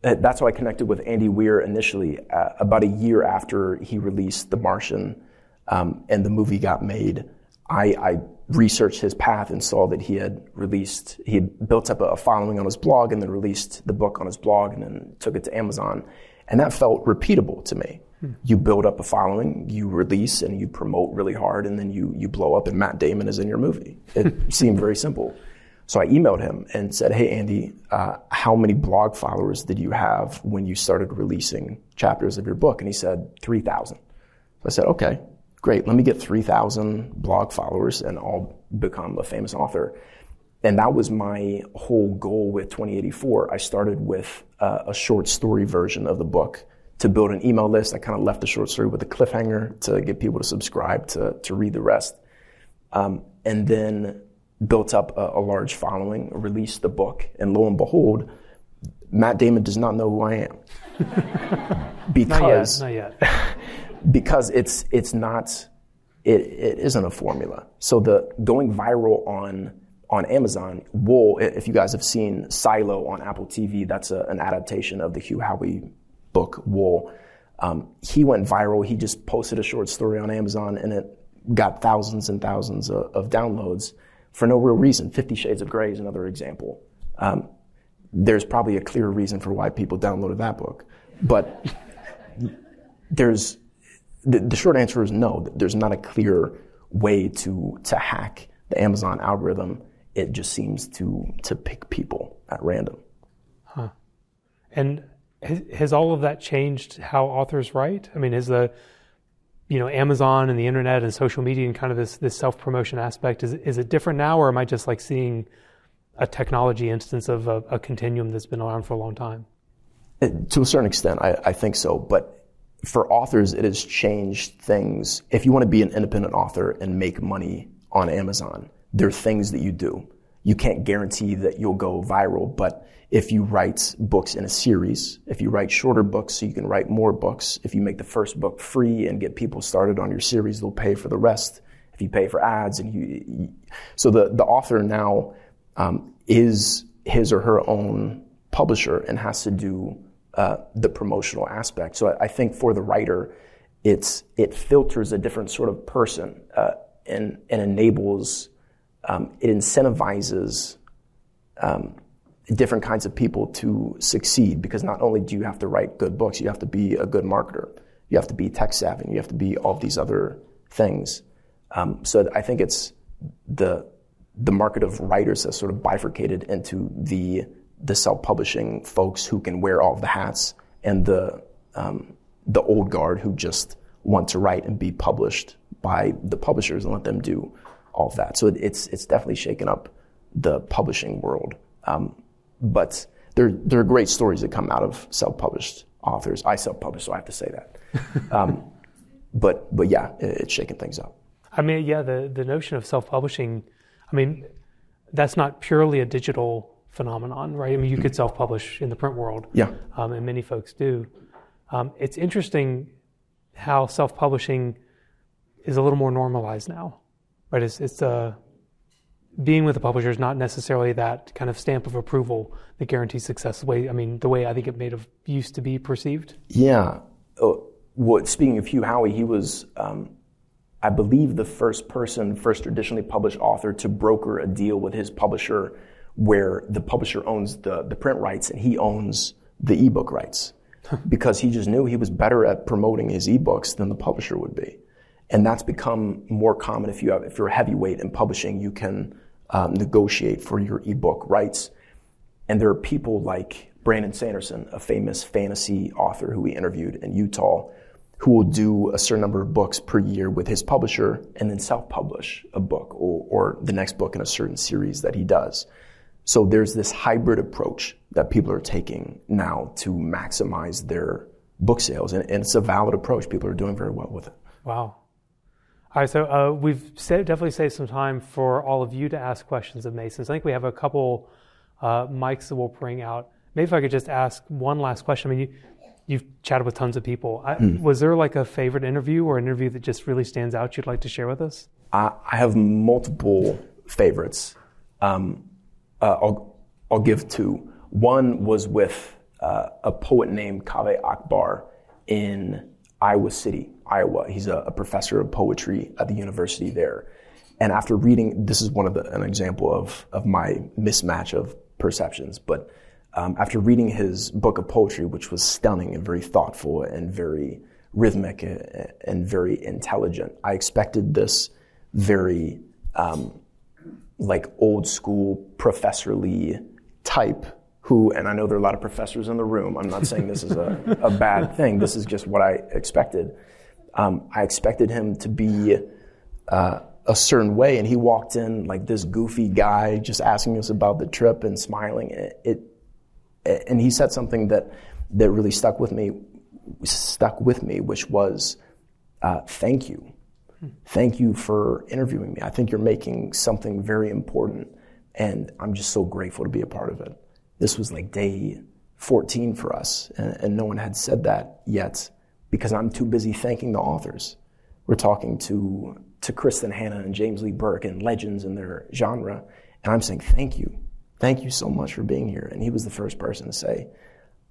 Speaker 3: uh, that's how I connected with Andy Weir initially. Uh, about a year after he released The Martian um, and the movie got made, I, I, researched his path and saw that he had released, he had built up a following on his blog and then released the book on his blog and then took it to Amazon. And that felt repeatable to me. Hmm. You build up a following, you release and you promote really hard, and then you, you blow up, and Matt Damon is in your movie. It seemed very simple. So I emailed him and said, Hey, Andy, uh, how many blog followers did you have when you started releasing chapters of your book? And he said, 3,000. So I said, Okay, great. Let me get 3,000 blog followers and I'll become a famous author. And that was my whole goal with 2084. I started with uh, a short story version of the book to build an email list. I kind of left the short story with a cliffhanger to get people to subscribe to, to read the rest. Um, and then built up a, a, large following, released the book, and lo and behold, Matt Damon does not know who I am.
Speaker 2: because not yet, not yet.
Speaker 3: Because it's it's not it, it isn't a formula. So the going viral on on Amazon, Wool, if you guys have seen Silo on Apple TV, that's a, an adaptation of the Hugh Howey book, Wool. Um, he went viral. He just posted a short story on Amazon and it got thousands and thousands of, of downloads for no real reason. Fifty Shades of Grey is another example. Um, there's probably a clear reason for why people downloaded that book. But there's the, the short answer is no. There's not a clear way to to hack the Amazon algorithm. It just seems to to pick people at random.
Speaker 2: Huh. And has all of that changed how authors write? I mean, is the you know Amazon and the internet and social media and kind of this this self promotion aspect is is it different now, or am I just like seeing a technology instance of a, a continuum that's been around for a long time?
Speaker 3: It, to a certain extent, I, I think so, but for authors, it has changed things. If you want to be an independent author and make money on Amazon, there are things that you do. You can't guarantee that you'll go viral, but if you write books in a series, if you write shorter books so you can write more books, if you make the first book free and get people started on your series, they'll pay for the rest. If you pay for ads and you, you so the, the author now um, is his or her own publisher and has to do uh, the promotional aspect. So I, I, think for the writer, it's it filters a different sort of person uh, and and enables um, it incentivizes um, different kinds of people to succeed because not only do you have to write good books, you have to be a good marketer, you have to be tech savvy, you have to be all these other things. Um, so I think it's the the market of writers has sort of bifurcated into the the self-publishing folks who can wear all of the hats and the um, the old guard who just want to write and be published by the publishers and let them do all of that. So it's it's definitely shaken up the publishing world. Um, but there there are great stories that come out of self-published authors. I self-publish, so I have to say that. um, but but yeah, it's shaking things up.
Speaker 2: I mean, yeah, the the notion of self-publishing. I mean, that's not purely a digital phenomenon, right? I mean, you could self-publish in the print world,
Speaker 3: yeah,
Speaker 2: um, and many folks do. Um, it's interesting how self-publishing is a little more normalized now, right? It's it's uh, being with a publisher is not necessarily that kind of stamp of approval that guarantees success. The way I mean, the way I think it may have used to be perceived.
Speaker 3: Yeah. Oh, what, speaking of Hugh Howey, he was, um, I believe, the first person, first traditionally published author to broker a deal with his publisher where the publisher owns the, the print rights and he owns the ebook rights because he just knew he was better at promoting his ebooks than the publisher would be. And that's become more common if you have, if you're a heavyweight in publishing, you can um, negotiate for your ebook rights. And there are people like Brandon Sanderson, a famous fantasy author who we interviewed in Utah, who will do a certain number of books per year with his publisher and then self-publish a book or, or the next book in a certain series that he does. So there's this hybrid approach that people are taking now to maximize their book sales, and, and it's a valid approach. People are doing very well with it.
Speaker 2: Wow. All right, so uh, we've definitely saved some time for all of you to ask questions of Masons. I think we have a couple uh, mics that we'll bring out. Maybe if I could just ask one last question. I mean, you, you've chatted with tons of people. I, mm. Was there like a favorite interview or an interview that just really stands out you'd like to share with us?
Speaker 3: I, I have multiple favorites. Um, uh, I'll, I'll give two. One was with uh, a poet named Kaveh Akbar in Iowa City, Iowa. He's a, a, professor of poetry at the university there. And after reading, this is one of the, an example of, of my mismatch of perceptions, but um, after reading his book of poetry, which was stunning and very thoughtful and very rhythmic and very intelligent, I expected this very um, like old school professorly type who, and I know there are a lot of professors in the room. I'm not saying this is a, a bad thing. This is just what I expected. Um, I expected him to be uh, a certain way, and he walked in like this goofy guy, just asking us about the trip and smiling. It, it and he said something that that really stuck with me, stuck with me, which was, uh, "Thank you." Thank you for interviewing me. I think you're making something very important, and I'm just so grateful to be a part of it. This was like day 14 for us, and, and no one had said that yet because I'm too busy thanking the authors. We're talking to, to Kristin Hannah and James Lee Burke and legends in their genre, and I'm saying, Thank you. Thank you so much for being here. And he was the first person to say,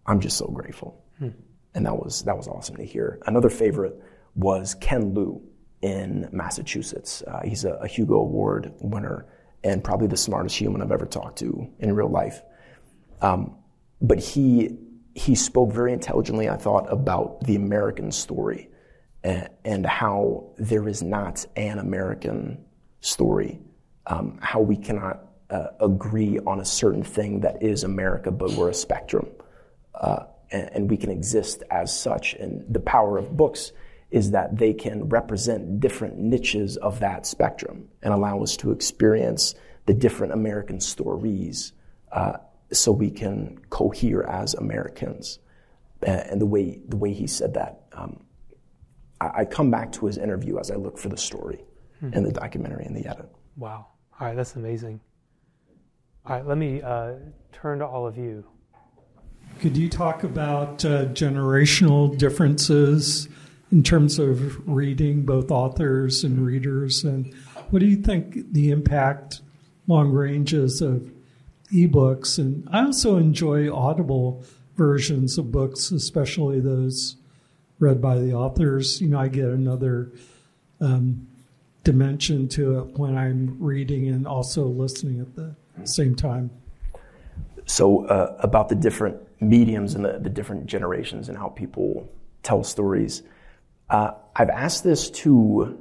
Speaker 3: I'm just so grateful. Hmm. And that was, that was awesome to hear. Another favorite was Ken Liu in Massachusetts. Uh, he's a, a, Hugo Award winner and probably the smartest human I've ever talked to in real life. Um, but he he spoke very intelligently, I thought, about the American story and, and how there is not an American story, um, how we cannot uh, agree on a certain thing that is America, but we're a spectrum, uh, and, and we can exist as such. And the power of books is that they can represent different niches of that spectrum and allow us to experience the different American stories uh, so we can cohere as Americans. And the way, the way he said that, um, I, I, come back to his interview as I look for the story hmm. in the documentary and the edit.
Speaker 2: Wow. All right, that's amazing. All right, let me uh, turn to all of you.
Speaker 27: Could you talk about uh, generational differences in terms of reading, both authors and readers? And what do you think the impact long ranges of ebooks? And I also enjoy audible versions of books, especially those read by the authors. You know, I get another um, dimension to it when I'm reading and also listening at the same time.
Speaker 3: So, uh, about the different mediums and the, the different generations and how people tell stories. Uh, I've asked this to,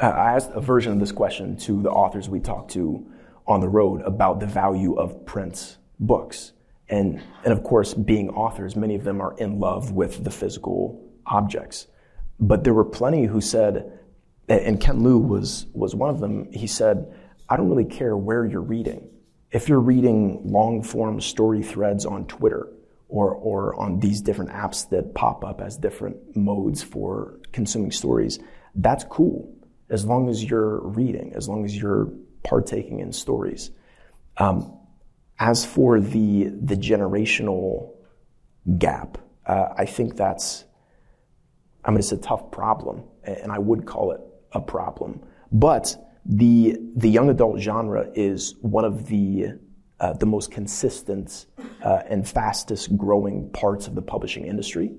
Speaker 3: uh, I asked a version of this question to the authors we talked to on the road about the value of print books. And, and of course, being authors, many of them are in love with the physical objects. But there were plenty who said, and Ken Liu was, was one of them, he said, I don't really care where you're reading. If you're reading long form story threads on Twitter, or, or on these different apps that pop up as different modes for consuming stories, that's cool as long as you're reading, as long as you're partaking in stories. Um, as for the the generational gap, uh, I think that's I mean it's a tough problem, and I would call it a problem. But the the young adult genre is one of the uh, the most consistent uh, and fastest growing parts of the publishing industry.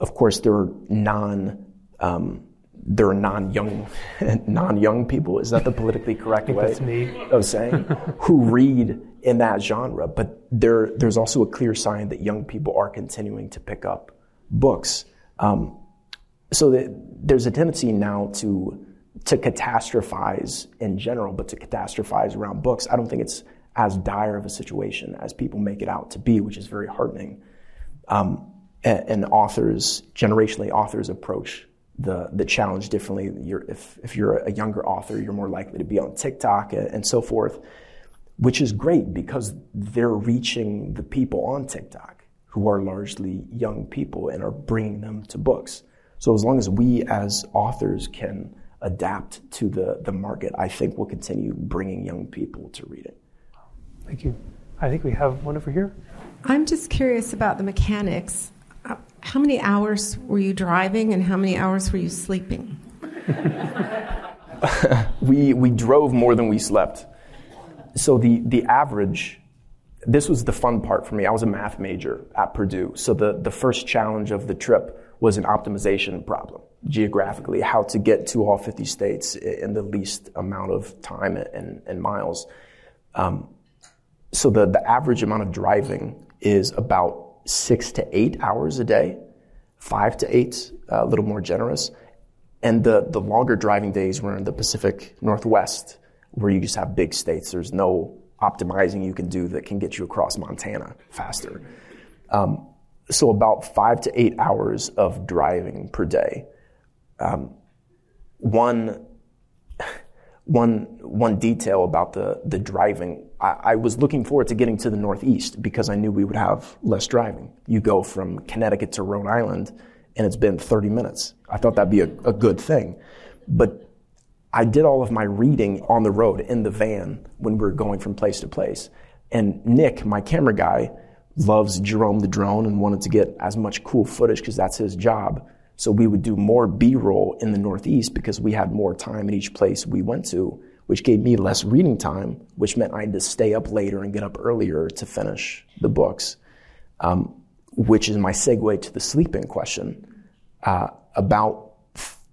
Speaker 3: Of course, there are non um, there are non young non young people. Is that the politically correct way of saying who read in that genre? But there there's also a clear sign that young people are continuing to pick up books. Um, so that there's a tendency now to to catastrophize in general, but to catastrophize around books. I don't think it's as dire of a situation as people make it out to be, which is very heartening. Um, and, and, authors, generationally, authors approach the, the challenge differently. You're, if, if you're a younger author, you're more likely to be on TikTok and, and so forth, which is great because they're reaching the people on TikTok who are largely young people and are bringing them to books. So as long as we as authors can adapt to the, the market, I think we'll continue bringing young people to read it.
Speaker 2: Thank you. I think we have one over here.
Speaker 28: I'm just curious about the mechanics. Uh, how many hours were you driving and how many hours were you sleeping?
Speaker 3: we, we drove more than we slept. So the, the average this was the fun part for me. I was a math major at Purdue, so the the first challenge of the trip was an optimization problem geographically, how to get to all 50 states in the least amount of time and, and miles. Um, so the, the average amount of driving is about six to eight hours a day, five to eight, uh, a little more generous. And the, the longer driving days were in the Pacific Northwest, where you just have big states. There's no optimizing you can do that can get you across Montana faster. Um, so about five to eight hours of driving per day. Um, one, one, one detail about the, the driving, I, was looking forward to getting to the Northeast because I knew we would have less driving. You go from Connecticut to Rhode Island and it's been 30 minutes. I thought that'd be a, a good thing. But I did all of my reading on the road in the van when we were going from place to place. And Nick, my camera guy, loves Jerome the drone and wanted to get as much cool footage because that's his job. So we would do more B-roll in the Northeast because we had more time in each place we went to, which gave me less reading time, which meant I had to stay up later and get up earlier to finish the books. Um, which is my segue to the sleeping question. Uh, about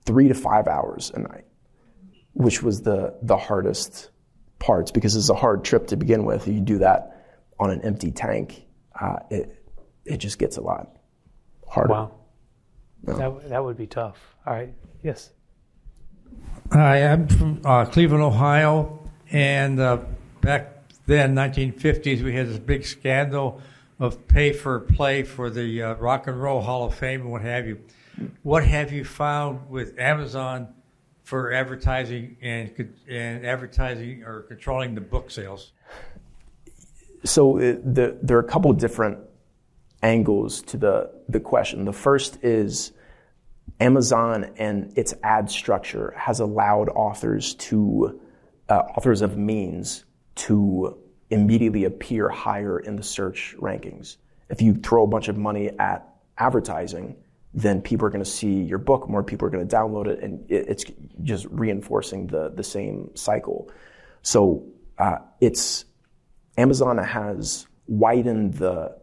Speaker 3: three to five hours a night, which was the the hardest parts because it's a hard trip to begin with. You do that on an empty tank, uh, it it just gets a lot harder.
Speaker 2: Wow. That, that would be tough. All right. Yes.
Speaker 29: Hi, I'm from uh, Cleveland, Ohio. And uh, back then, 1950s, we had this big scandal of pay for play for the uh, Rock and Roll Hall of Fame and what have you. What have you found with Amazon for advertising and, and advertising or controlling the book sales?
Speaker 3: So it, uh, the, there are a couple different angles to the, the question. The first is Amazon and its ad structure has allowed authors to, uh, authors of means to immediately appear higher in the search rankings. If you throw a bunch of money at advertising, then people are going to see your book, more people are going to download it, and it's just reinforcing the, the same cycle. So uh, it's Amazon has widened the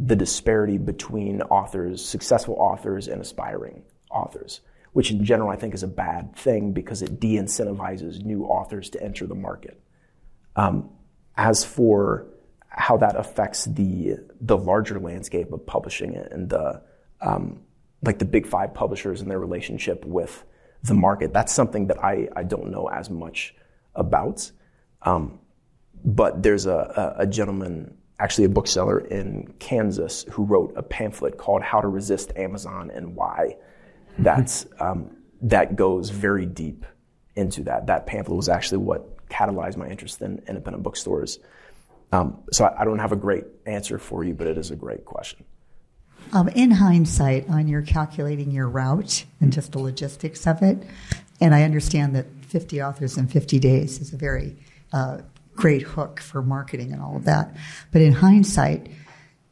Speaker 3: the disparity between authors, successful authors, and aspiring authors, which in general I think is a bad thing because it de incentivizes new authors to enter the market. Um, as for how that affects the the larger landscape of publishing and the um, like the big five publishers and their relationship with the market, that's something that I, I don't know as much about. Um, but there's a, a, a gentleman actually a bookseller in Kansas who wrote a pamphlet called How to Resist Amazon and Why. That's, um, that goes very deep into that. That pamphlet was actually what catalyzed my interest in independent bookstores. Um, so I, I, don't have a great answer for you, but it is a great question.
Speaker 30: Um, in hindsight, on your calculating your route and just the logistics of it, and I understand that 50 authors in 50 days is a very uh, great hook for marketing and all of that. But in hindsight,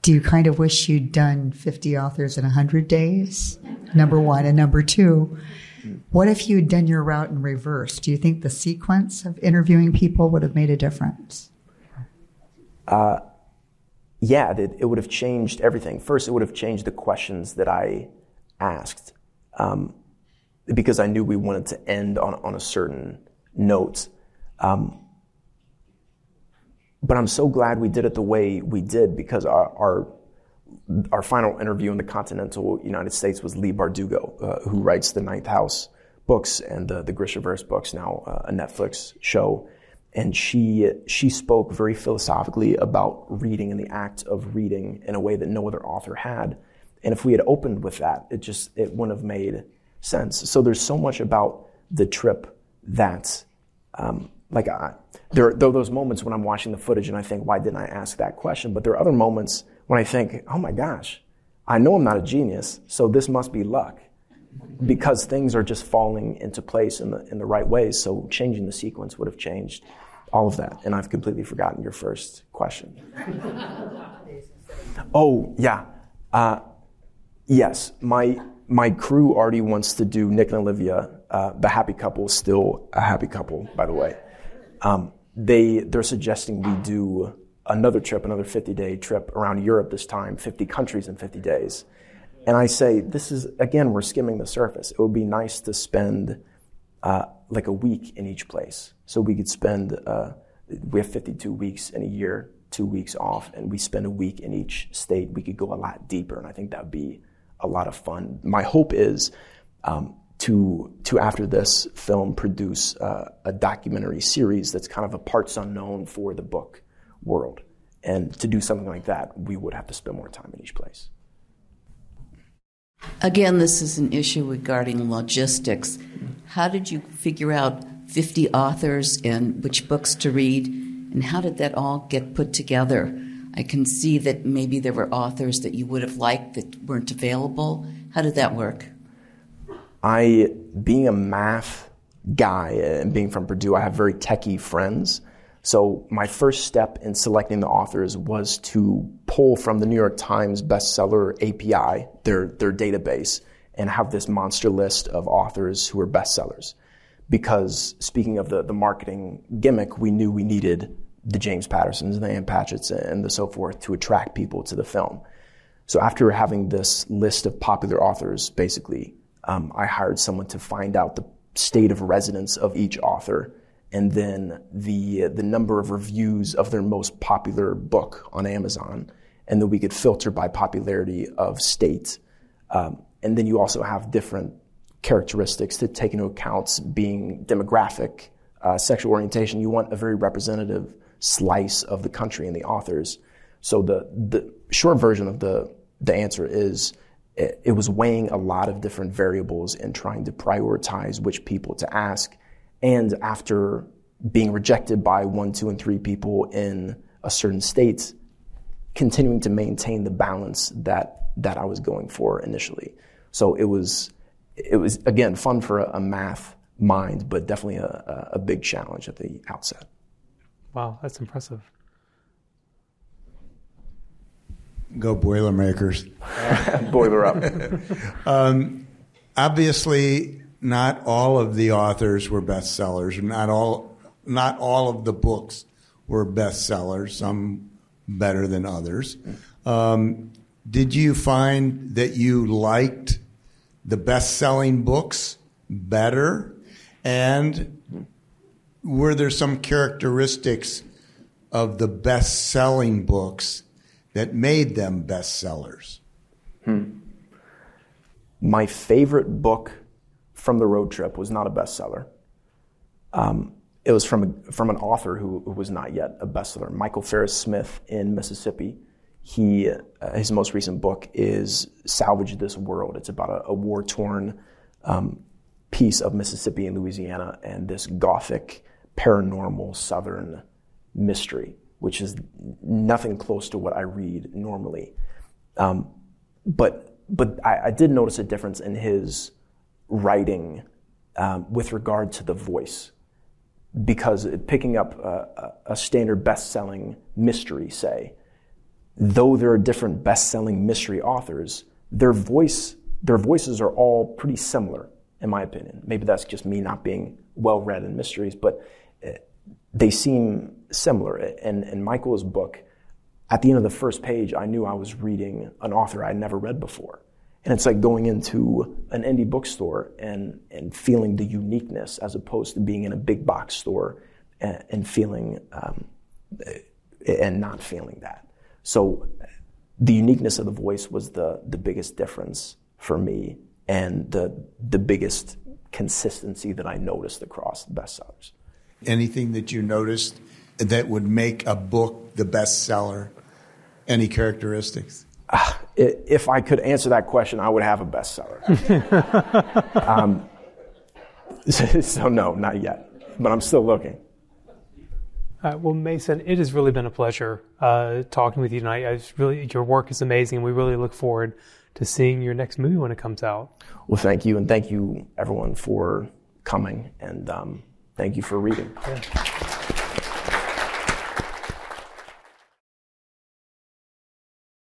Speaker 30: do you kind of wish you'd done 50 authors in 100 days? Number one. And number two, what if you'd done your route in reverse? Do you think the sequence of interviewing people would have made a difference?
Speaker 3: Uh, yeah, it, it, would have changed everything. First, it would have changed the questions that I asked um, because I knew we wanted to end on, on a certain note. Um, but I'm so glad we did it the way we did because our, our, our final interview in the continental United States was Leigh Bardugo, uh, who writes the Ninth House books and the, the Grishaverse books, now uh, a Netflix show. And she, she spoke very philosophically about reading and the act of reading in a way that no other author had. And if we had opened with that, it just, it wouldn't have made sense. So there's so much about the trip that, um, like I, there, there are those moments when I'm watching the footage and I think, why didn't I ask that question? But there are other moments when I think, oh my gosh, I know I'm not a genius, so this must be luck. Because things are just falling into place in the, in the right ways, so changing the sequence would have changed all of that. And I've completely forgotten your first question. oh, yeah. Uh, yes, my, my crew already wants to do Nick and Olivia. Uh, the happy couple is still a happy couple, by the way. Um, they they're suggesting we do another trip, another 50 day trip around Europe this time, 50 countries in 50 days. And I say, this is, again, we're skimming the surface. It would be nice to spend uh, like a week in each place. So we could spend, uh, we have 52 weeks in a year, two weeks off, and we spend a week in each state. We could go a lot deeper, and I think that would be a lot of fun. My hope is um, to, to, after this film, produce uh, a documentary series that's kind of a parts unknown for the book world. And to do something like that, we would have to spend more time in each place.
Speaker 31: Again, this is an issue regarding logistics. How did you figure out 50 authors and which books to read, and how did that all get put together? I can see that maybe there were authors that you would have liked that weren't available. How did that work?
Speaker 3: I, being a math guy and being from Purdue, I have very techie friends. So my first step in selecting the authors was to pull from the New York Times bestseller API, their, their database, and have this monster list of authors who are bestsellers. Because speaking of the, the marketing gimmick, we knew we needed the James Pattersons, and the Ann Patchett's, and the so forth to attract people to the film. So after having this list of popular authors, basically, um, I hired someone to find out the state of residence of each author and then the the number of reviews of their most popular book on Amazon, and then we could filter by popularity of state. Um, and then you also have different characteristics to take into account, being demographic, uh, sexual orientation. You want a very representative slice of the country and the authors. So the the short version of the the answer is it, it was weighing a lot of different variables and trying to prioritize which people to ask and after being rejected by one, two, and three people in a certain state, continuing to maintain the balance that that I was going for initially. So it was it was again fun for a, a math mind, but definitely a, a big challenge at the outset.
Speaker 2: Wow, that's impressive.
Speaker 32: Go Boilermakers.
Speaker 3: Boiler up.
Speaker 32: um, obviously, not all of the authors were bestsellers. Not all, not all of the books were bestsellers. Some better than others. Um, did you find that you liked the best-selling books better, and were there some characteristics of the best-selling books that made them bestsellers?
Speaker 3: Hmm. My favorite book from the road trip was not a bestseller. Um, it was from a, from an author who, who, was not yet a bestseller, Michael Farris Smith in Mississippi. He uh, his most recent book is "Salvage This World." It's about a, a war torn um, piece of Mississippi and Louisiana and this gothic paranormal southern mystery, which is nothing close to what I read normally. Um, but but I, I did notice a difference in his writing um, with regard to the voice. Because picking up a, a standard best selling mystery, say, though there are different best selling mystery authors, their, voice, their voices are all pretty similar, in my opinion. Maybe that's just me not being well read in mysteries, but uh, they seem similar. And in Michael's book, at the end of the first page, I knew I was reading an author I'd never read before. And it's like going into an indie bookstore and, and feeling the uniqueness as opposed to being in a big box store and, and feeling um, and not feeling that. So the uniqueness of the voice was the, the biggest difference for me and the, the biggest consistency that I noticed across the bestsellers.
Speaker 32: Anything that you noticed that would make a book the bestseller? Any characteristics?
Speaker 3: if I could answer that question, I would have a bestseller. um, so no, not yet, but I'm still looking.
Speaker 2: Uh, well, Mason, it has really been a pleasure uh, talking with you tonight. I really, your work is amazing. And we really look forward to seeing your next movie when it comes out.
Speaker 3: Well, thank you, and thank you everyone for coming, and um, thank you for reading.
Speaker 2: Yeah.